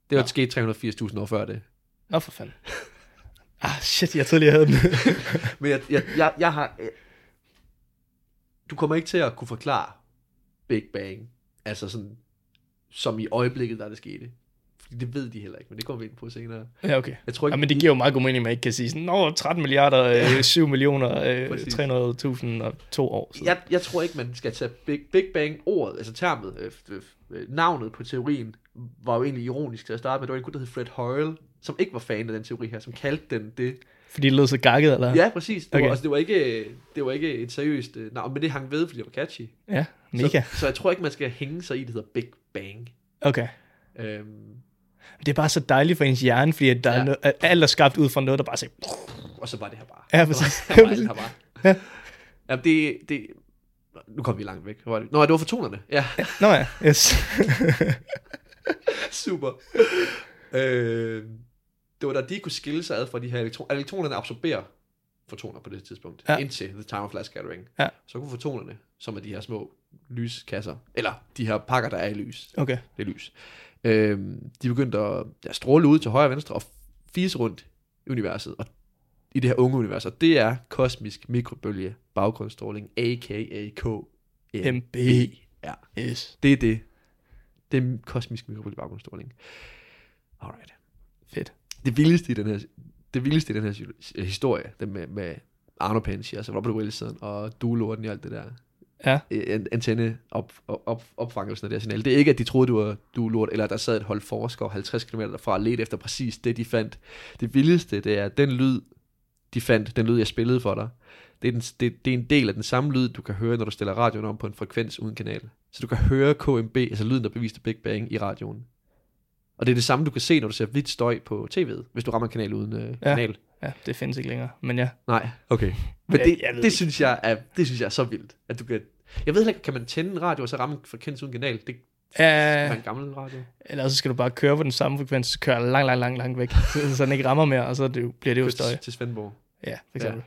Det var Nå. sket 380.000 år før det. Nå for fanden. Ah, shit, jeg troede lige, jeg havde den. Men jeg, jeg, jeg, jeg har... øh, Du kommer ikke til at kunne forklare Big Bang, altså sådan, som i øjeblikket, der det skete. Fordi det ved de heller ikke, men det kommer vi ind på senere. ja, okay. Jeg tror ikke, Ja, men det giver jo meget god mening, at man ikke kan sige sådan, Nå, 13 milliarder, øh, 7 millioner, øh, Præcis. 300.000 og to år. Så. jeg, jeg tror ikke, man skal tage Big, Big Bang ordet, altså termet, øh, øh, navnet på teorien, var jo egentlig ironisk til at starte med. Det var en gut, der hed Fred Hoyle, som ikke var fan af den teori her, som kaldte den det. Fordi det lød så gakket, eller? Ja, præcis. Det, Okay. var, altså, det, var, ikke, det var ikke et seriøst øh, navn, men det hang ved, fordi det var catchy. Ja, mega. Så, så jeg tror ikke, man skal hænge sig i, det hedder Big Bang. Okay. Øhm, Det er bare så dejligt for ens hjerne, fordi der ja. er no- alt er skabt ud fra noget, der bare siger... og så var det her bare. Ja, præcis. Så var alt her bare. Ja. Jamen, det, det, nu kom vi langt væk. Det? Nå, det var fotonerne. Ja, Nå ja, yes. super. øh, det var da de kunne skille sig ad fra de her elektroner. Elektronerne absorberer fotoner på det tidspunkt, Ja. indtil the time of last scattering. Ja. Så kunne fotonerne, som er de her små lyskasser, eller de her pakker, der er i lys, Okay. det er lys, øh, de begyndte at ja, stråle ud til højre og venstre og fise rundt i universet, og i det her unge univers, og det er kosmisk mikrobølge baggrundsstråling, a.k.a. KMB. MB. Ja, Yes. det er det. Det er kosmisk mikrobølge baggrundsstråling. Alright. Fedt. Det vildeste i den her, det vildeste i den her historie, det med, med Arno Penci, altså Robert Wilson og Duelorden i alt det der, Ja. an- antenne op, op, op, opfangelsen af det her signal. Det er ikke, at de troede, det var Duelort, eller at der sad et hold forskere 50 km derfra og ledte efter præcis det, de fandt. Det vildeste, det er, at den lyd, de fandt, den lyd, jeg spillede for dig, det er, den, det, det er en del af den samme lyd, du kan høre, når du stiller radioen om på en frekvens uden kanal. Så du kan høre KMB, altså lyden, der beviste Big Bang i radioen. Og det er det samme, du kan se, når du ser hvidt støj på tv'et, hvis du rammer en kanal uden øh, Ja. kanal. Ja, det findes ikke længere. Men ja. Nej, okay. Men Jeg- det, jeg ved det, ikke. synes jeg er, det synes jeg er så vildt, at du kan... Jeg ved ikke, kan man tænde en radio og så ramme en frekvens uden kanal? Det Ja, en gammel radio. eller så skal du bare køre på den samme frekvens, så kører langt, langt, langt, langt væk, så, den ikke rammer mere, og så det, bliver det jo støj. Til Svendborg. Ja, for eksempel.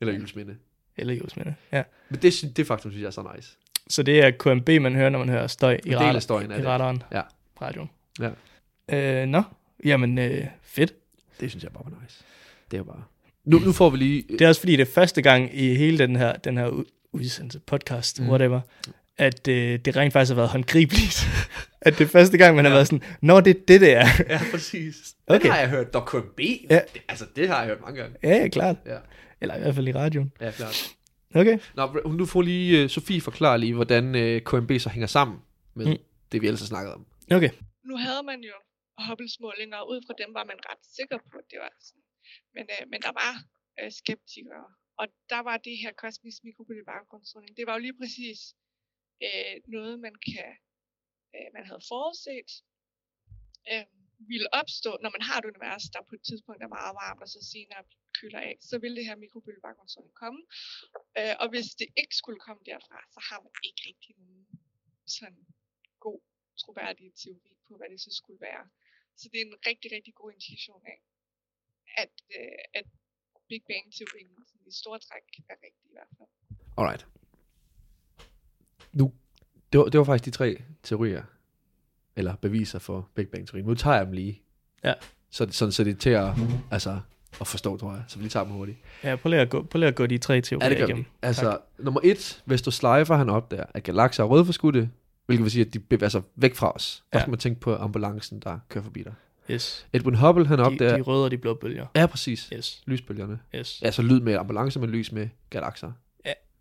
Eller Julesminde. Eller Josminde. Ja. Men det, det faktum synes jeg er så nice. Så det er KMB, man hører, når man hører støj i, radar, støjen i det. radaren. Ja. Radioen. Ja. Øh, nå, jamen øh, fedt. Det synes jeg bare var nice. Det er bare... Nu, nu får vi lige... Det er også fordi, det er første gang i hele den her, den her udsendelse, podcast, mm. Whatever, at øh, det rent faktisk har været håndgribeligt. at det er første gang, man har været sådan, Nå, det er det, det er. Ja, præcis. Okay. Den har jeg hørt. Dr. B. Ja. Altså, det har jeg hørt mange gange. ja, ja, klart. Ja, Eller i hvert fald i radioen. ja klart. Okay. Nå, nu får lige... Uh, Sofie forklare lige, hvordan uh, KMB så hænger sammen med Mm. det, vi ellers har snakket om. Okay. Nu havde man jo Hubble-målinger, og ud fra dem var man ret sikker på, at det var sådan. Men, øh, men der var øh, skeptikere, og der var det her kosmisk mikrobølge baggrundsstråling. Det var jo lige præcis øh, noget, man kan øh, man havde forudset øh, ville opstå, når man har et univers, der på et tidspunkt er meget varmt, og så senere køler af, så vil det her mikrobølge baggrundsstråling komme. Øh, og hvis det ikke skulle komme derfra, så har man ikke rigtig nogen sådan god troværdig teori på, hvad det så skulle være. Så det er en rigtig, rigtig god indikation af, at, øh, at Big Bang-teorien i store træk er rigtig i hvert fald. Alright. Nu Det var, det var faktisk de tre teorier, eller beviser for Big Bang-teorien. Nu tager jeg dem lige. Ja. Så, sådan, så det er til at, altså, at forstå, tror jeg. Så vi lige tager dem hurtigt. Ja, prøv lige at gå, prøv lige at gå de tre teorier Ja, det gør igennem. vi. Altså, tak. nummer et, hvis du slifer han op der, at galakser er rødforskudte, hvilket vil sige, at de bevæger sig væk fra os. Der Ja. skal man tænke på ambulancen, der kører forbi dig. Yes. Edwin Hubble, han De, opdager... de røde og de blå bølger. Ja, præcis. Yes. Lysbølgerne. Yes. Ja, så lyd med ambulance, men lys med galakser.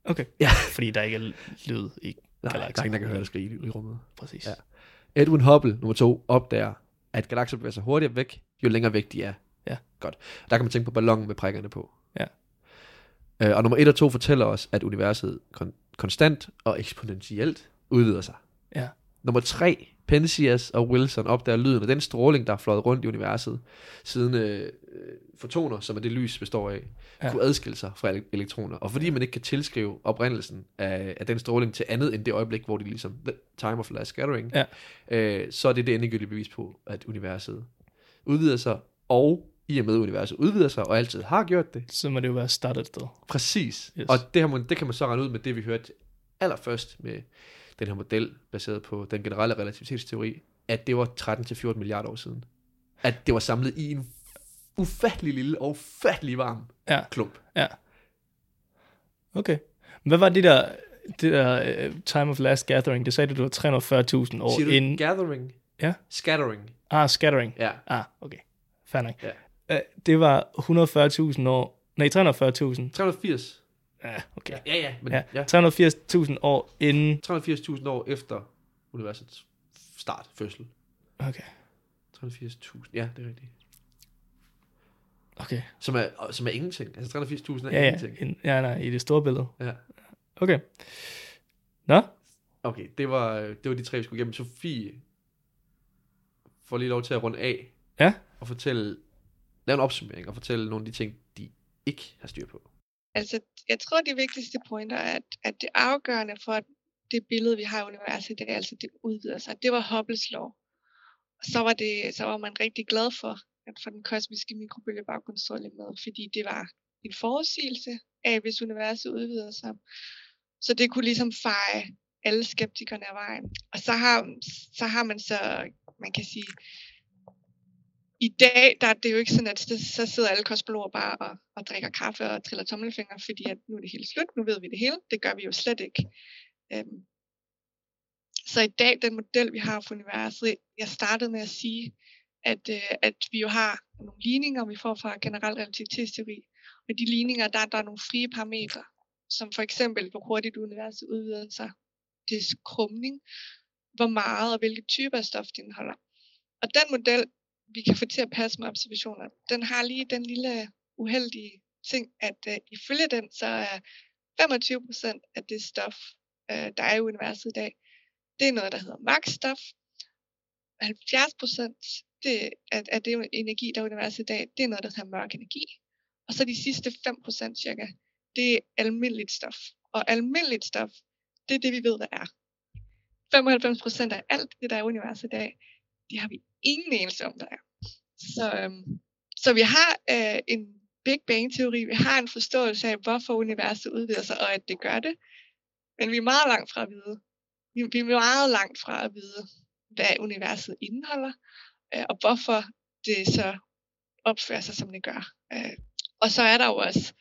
Okay. Ja. Fordi der ikke er lyd i Nej, der er galakser. ingen, der kan høre dig skrige i, i rummet. Præcis. Ja. Edwin Hubble, nummer to, opdager, at galakser bevæger sig hurtigere væk, jo længere væk de er. Godt. Der kan man tænke på ballonen med prikkerne på. Ja. Øh, og nummer et og to fortæller os, at universet kon- konstant og eksponentielt udvider sig. Ja. Nummer tre, Penzias og Wilson opdager lyden af den stråling, der er fløjet rundt i universet, siden øh, øh, fotoner, som er det lys består af, Ja. kunne adskille sig fra ele- elektroner. Og fordi man ikke kan tilskrive oprindelsen af, af den stråling til andet end det øjeblik, hvor de ligesom, time of last scattering, Ja. øh, så er det det endegyldige bevis på, at universet udvider sig, og i og med at universet udvider sig, og altid har gjort det, Så må det jo være startet et sted. Præcis. Yes. Og det, man, det kan man så regne ud med det, vi hørte allerførst med den her model, baseret på den generelle relativitetsteori, at det var 13-14 milliarder år siden. At det var samlet i en ufattelig lille og ufattelig varm Ja. klump. Ja. Okay. Hvad var det der, det der uh, time of last gathering? Det sagde du, det var 340.000 år inden... gathering? Ja. Scattering. Ah, scattering. Ja. Ah, okay. Fair nok. Ja. Uh, det var 140.000 år... Nej, 340.000. 380. Ja, okay. Ja, ja. Men, Ja, ja. 380.000 år inden... 380.000 år efter universets start, fødsel. Okay. 380.000. Ja, det er rigtigt. Okay. Som er, som er ingenting. Altså 380.000 er Ja, ja. ingenting. In, ja, nej, i det store billede. Ja. Okay. Nå? Okay, det var, det var de tre, vi skulle igennem. Sofie får lige lov til at runde af Ja. og fortælle, lave en opsummering og fortælle nogle af de ting, de ikke har styr på. Altså, jeg tror, de vigtigste pointer er, at, at det afgørende for det billede, vi har i universet, det er altså, det udvider sig. Det var Hubbles lov. Og så var, det, så var man rigtig glad for, at for den kosmiske mikrobølgebaggrundsstråling med, fordi det var en forudsigelse af, hvis universet udvider sig. Så det kunne ligesom feje alle skeptikerne af vejen. Og så har, så har man så, man kan sige, i dag, der er det jo ikke sådan, at så, så sidder alle kosmologer bare og, og drikker kaffe og triller tommelfinger, fordi at nu er det hele slut, nu ved vi det hele. Det gør vi jo slet ikke. Øhm. Så i dag, den model, vi har for universet, jeg startede med at sige, at, øh, at vi jo har nogle ligninger, vi får fra generel relativitetsteori. Og de ligninger, der, der er nogle frie parametre, som for eksempel, hvor hurtigt universet udvider sig. Det er krumning, hvor meget og hvilke typer af stof det indeholder. Og den model, vi kan få til at passe med observationer, den har lige den lille uheldige ting, at øh, ifølge den, så er 25% af det stof, øh, der er i universet i dag, det er noget, der hedder max-stof. 70% det, af, af det energi, der er i universet i dag, det er noget, der hedder mørk energi. Og så de sidste 5% cirka, det er almindeligt stof. Og almindeligt stof, det er det, vi ved, hvad er. 95% af alt det, der er i universet i dag, det har vi ingen anelse om, der er. Så, øhm, så vi har øh, en Big Bang-teori, vi har en forståelse af, hvorfor universet udvider sig, og at det gør det. Men vi er meget langt fra at vide. Vi, vi er meget langt fra at vide, hvad universet indeholder, øh, og hvorfor det så opfører sig, som det gør. Øh, og så er der jo også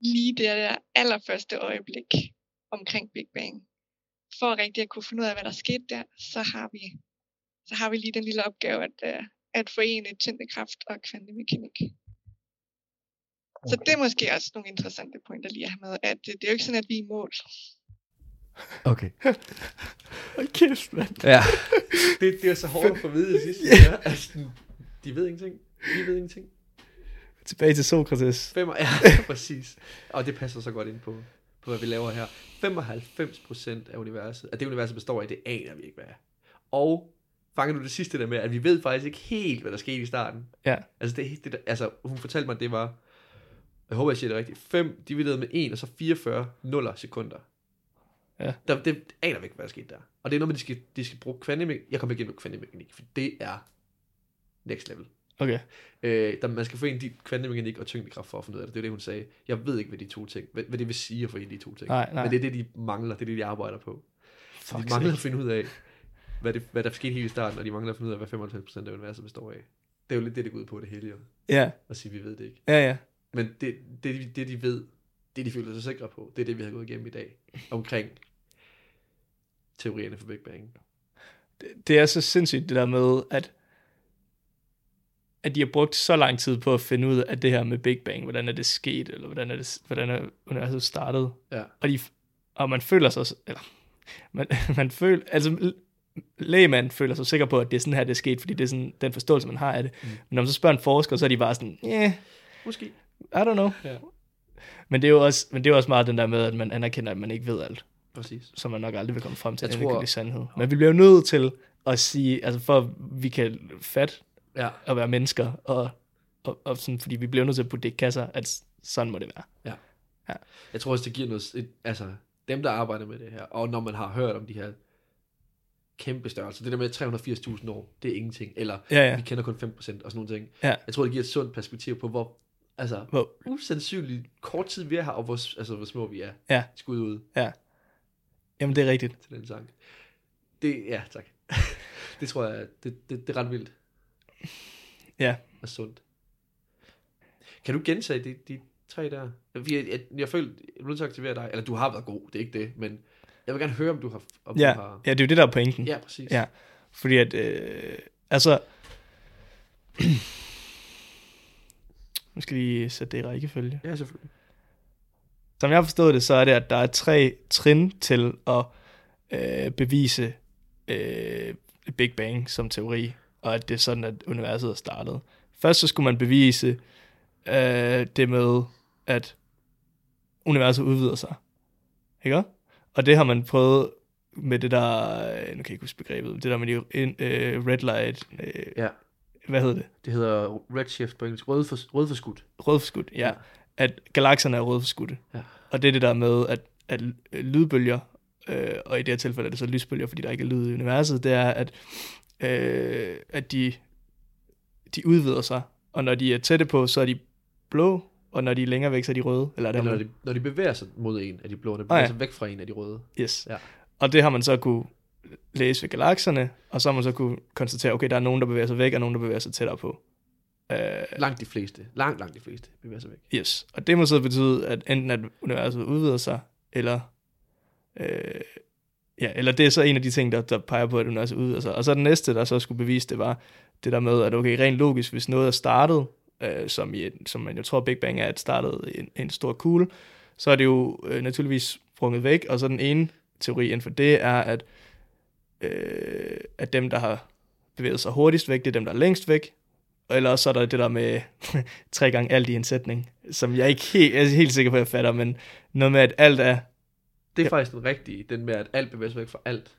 lige det der allerførste øjeblik omkring Big Bang. For rigtig at kunne finde ud af, hvad der skete der, så har vi, så har vi lige den lille opgave at, uh, at forene tyngdekraft og kvantemekanik. Så det er måske også nogle interessante pointer lige at have med, at det, det er jo ikke sådan, at vi er i mål. Okay. Hold kæft, mand. Ja. det, det er så hårdt at få at vide i sidste. ja. Altså, de ved ingenting. De ved ingenting. Tilbage til Sokrates. Fem, ja, præcis. Og det passer så godt ind på, på hvad vi laver her. 95% af universet, af det universet består af, det aner vi ikke, hvad er. Og fanger du det sidste der med, at vi ved faktisk ikke helt, hvad der skete i starten. Ja. Altså, det, det, altså hun fortalte mig, at det var, jeg håber, jeg siger det rigtigt, 5 divideret med 1, og så 44 nuller sekunder. Ja. Der, det aner vi ikke, hvad der skete der. Og det er noget med, de skal, de skal bruge kvantemekanik. Jeg kommer ikke ind med kvantemekanik, for det er next level. Okay. Øh, der, man skal forene de kvantemekanik og tyngdekraft for at finde ud af det. Det er det, hun sagde. Jeg ved ikke, hvad de to ting, hvad, hvad det vil sige at forene de to ting. Nej, nej. Men det er det, de mangler. Det er det, de arbejder på. Så de mangler at finde ud af, hvad, det, hvad der skete helt i starten, og de mangler at finde ud af, hvad 95% af universet består af. Det er jo lidt det, det går ud på det hele, jo. Ja, At sige, vi ved det ikke. ja, ja. Men det, det, det, de ved, det de føler sig sikre på, det er det, vi har gået igennem i dag. Omkring teorierne for Big Bang. Det, det er så sindssygt det der med, at at de har brugt så lang tid på at finde ud af det her med Big Bang, hvordan er det sket, eller hvordan er, det, hvordan er universet startet. Ja. Og, de, og man føler sig, eller man, man føler, altså lægemand føler sig sikker på, at det er sådan her, det er sket, fordi det er sådan den forståelse, man har af det. Mm. Men når man så spørger en forsker, så er de bare sådan, yeah, Måske. I don't know. Ja. Men det, er jo også, men det er jo også meget den der med, at man anerkender, at man ikke ved alt, Præcis. så man nok aldrig vil komme frem til Jeg en tror- sandhed. Men vi bliver jo nødt til at sige, altså for at vi kan fatte Ja. at være mennesker, og, og, og sådan, fordi vi bliver nødt til at putte det i kasser, at sådan må det være. Jeg tror også, det giver noget... Et, altså, dem, der arbejder med det her, og når man har hørt om de her kæmpe størrelser, det der med 380.000 år, det er ingenting. Eller, Ja, ja. vi kender kun 5% og sådan nogle ting. Ja. Jeg tror, det giver et sundt perspektiv på, hvor, altså, Hvor, usandsynligt kort tid vi er her, og hvor, altså, hvor små vi er. Ja. Skud ud ja. Jamen, det er rigtigt. til den sang. Det, ja, tak. det tror jeg, det, det, det er ret vildt Ja. og sundt. Kan du gentage de, de tre der? Jeg, jeg, jeg, føler, jeg er nødt til at aktivere dig. Eller du har været god, det er ikke det, men jeg vil gerne høre, om du har... Om Ja, du har... ja, det er jo det, der er pointen. ja præcis. Ja. Fordi at, øh, altså, nu skal vi sætte det i rækkefølge. ja selvfølgelig. Som jeg har forstået det, så er det, at der er tre trin til at øh, bevise øh, Big Bang som teori, og at det er sådan, at universet er startet. Først så skulle man bevise øh, det med, at universet udvider sig. Ikke? Og det har man prøvet med det der, øh, nu kan jeg ikke huske begrebet, det der med de øh, red light, øh, Ja. hvad hedder det? Det hedder redshift på engelsk. Rød for, rødforskudt. Rødforskudt, ja. At galakserne er rødforskudte. Ja. Og det er det der med, at, at lydbølger, øh, og i det her tilfælde er det så lysbølger, fordi der ikke er lyd i universet, det er, at, øh, at de, de udvider sig. Og når de er tætte på, så er de blå, og når de er længere væk, så er de røde. Eller er Eller når de, når de bevæger sig mod en af de blå, der Ah, bevæger ja. sig væk fra en af de røde. Yes. Ja. Og det har man så kunne læse ved galakserne, og så har man så kunne konstatere, okay, der er nogen, der bevæger sig væk, og nogen, der bevæger sig tættere på. Uh, Langt de fleste. Langt, langt de fleste bevæger sig væk. Yes, og det må så betyde, at enten at universet udvider sig, eller, øh, ja, eller det er så en af de ting, der, der peger på, at universet udvider sig. Og så den næste, der så skulle bevise det, var det der med, at okay, rent logisk, hvis noget er startet, øh, som, i, som man jo tror Big Bang er, at startet i en, en stor kugle, så er det jo øh, naturligvis sprunget væk, og så den ene teori inden for det er, at, øh, at dem, der har bevæget sig hurtigst væk, det er dem, der er længst væk, eller så er der det der med tre gange alt i en sætning, som jeg ikke helt, jeg er helt sikker på, at jeg fatter, men noget med, at alt er... Det er Ja. faktisk den rigtige, den med, at alt bevæger sig væk fra alt.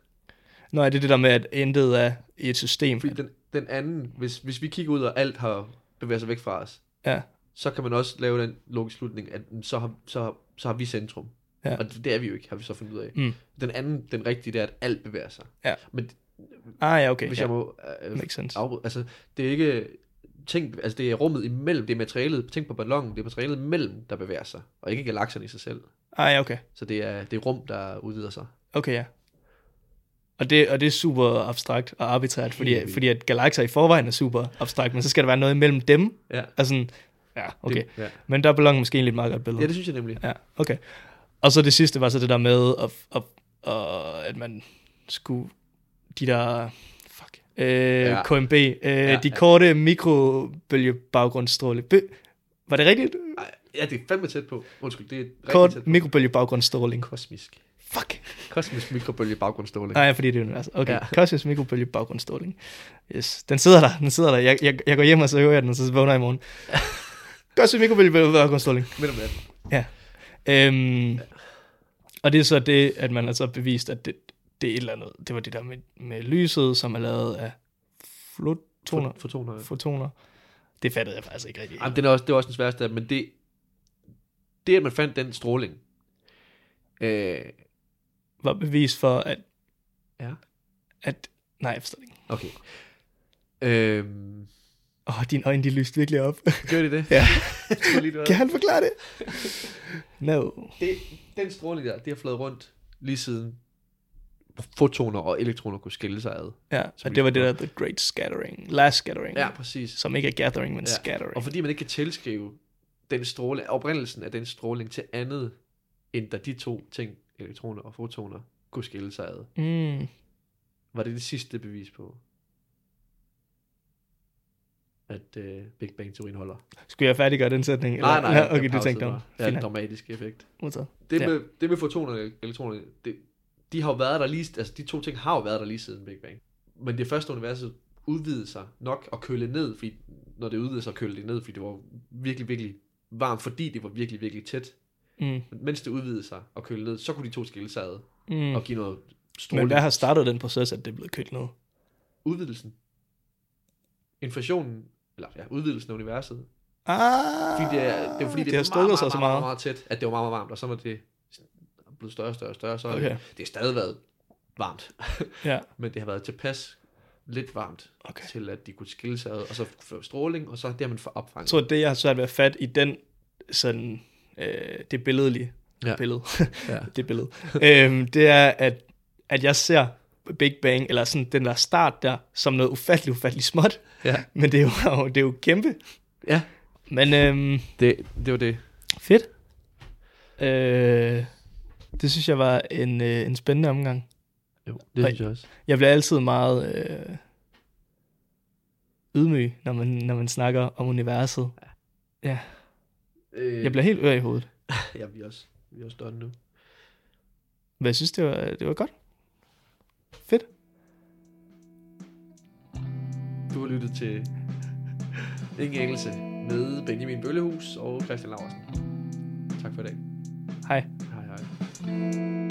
Nå, er det det der med, at intet er i et system? Fordi den, den anden, hvis, hvis vi kigger ud, og alt har bevæget sig væk fra os, Ja, så kan man også lave den logiske slutning, at så har, så, så har vi centrum. Ja. Og det, det er vi jo ikke, har vi så fundet ud af. Mm. Den anden, den rigtige, det er, at alt bevæger sig. Ja. Men ah ja, okay. hvis ja. jeg må øh, Makes sense. afbryde, altså det er ikke, tænk, altså det er rummet imellem, det er materialet, tænk på ballonen, det er materialet mellem, der bevæger sig, og ikke galakserne i sig selv. Ah ja, okay. Så det er, det er rum, der udvider sig. Okay, ja. Og det, og det er super abstrakt og arbitrært, fordi, Helt fordi at galakser i forvejen er super abstrakt, men så skal der være noget imellem dem. Ja. Altså, ja, okay. Det, ja. Men der ballon måske egentlig et meget godt billede. ja, det synes jeg nemlig. Ja, okay. Og så det sidste var så det der med, at, at, at, at man skulle, de der, fuck, øh, Ja. ja. KMB, øh, Ja, ja, de ja. korte mikrobølgebaggrundsstråle. Bø- var det rigtigt? Ja, det er fandme tæt på. Undskyld, det er Kort tæt på. mikrobølgebaggrundsstråling. Kosmisk. Fuck. Kosmisk mikrobølge baggrundsstråling. Nej, fordi det er univers. Okay, Ja. ja. kosmisk mikrobølgebaggrundsstråling. Yes, den sidder der, den sidder der. Jeg, jeg, jeg går hjem og så hører jeg den, og så vågner jeg i morgen. kosmisk mikrobølgebaggrundsstråling. Midt om natten. Øhm, og det er så det, at man har så bevist, at det, det er et eller andet. Det var det der med, med lyset, som er lavet af fotoner. Fotoner. fotoner. Det fattede jeg faktisk ikke rigtig. Jamen, det er også, det er også den sværeste, men det, det at man fandt den stråling, øh, Var bevis for, at... Ja. At, nej, jeg forstår det ikke. okay. Øhm, Åh, oh, dine øjne, de lyste virkelig op. gør de det? ja. Lige, det kan han forklare det? no. det, den stråling der, det har flået rundt lige siden fotoner og elektroner kunne skille sig ad. Ja, og det var det der The Great Scattering. Last Scattering. Ja, præcis. Som ikke er gathering, men Ja. scattering. Og fordi man ikke kan tilskrive den stråle, oprindelsen af den stråling til andet, end da de to ting, elektroner og fotoner, kunne skille sig ad. Mm. Var det det sidste bevis på, at uh, Big Bang-teorien holder? Skulle jeg færdiggøre den sætning? Nej, nej. Jeg okay, du tænkte om. bare. Ja, en dramatisk effekt. Modtaget. Det Ja. med, det med fotonerne og elektronerne, det, de har jo været der lige, altså de to ting har jo været der lige siden Big Bang. Men det første universet udvidede sig nok og køle ned, fordi når det udvidede sig, køle det ned, fordi det var virkelig, virkelig varmt, fordi det var virkelig, virkelig tæt. Mm. Men mens det udvidede sig og køle ned, så kunne de to skille sig ad Mm. og give noget Men stråling. hvad har startet den proces, at det er blevet kølt ned? Udvidelsen. Inflationen, eller ja, udvidelsen af universet. Ah, Fordi det er, det er fordi, det, det er har stukket sig så meget. meget, meget tæt, at det var meget, meget varmt, og så når det blevet større og større og større, så okay. Det, det har stadig været varmt, Ja, men det har været tilpas lidt varmt, okay. til at de kunne skille sig ad, og så få stråling, og så det har man Jeg opfanget. tror, det jeg har svært ved at fatte i den, sådan, øh, det billedlige, Ja. billede, Ja. det billede, øhm, det er, at, at jeg ser Big Bang, eller sådan den der start der, som noget ufattelig, ufattelig småt, ja. men det er jo, det er jo kæmpe. Ja. Men øhm, Det, det var det. fedt. Øh, det synes jeg var en, øh, en spændende omgang. Jo, det Ej. synes jeg også. Jeg bliver altid meget øh, ydmyg, når man, når man snakker om universet. Øh, Jeg bliver helt ør i hovedet. Ja, vi er også, vi er også done nu. Men jeg synes, det var, det var godt. Fedt. Du har lyttet til Ingen Engelse med Benjamin Bøllehus og Christian Laursen. Tak for i dag. Hej. Hej hej.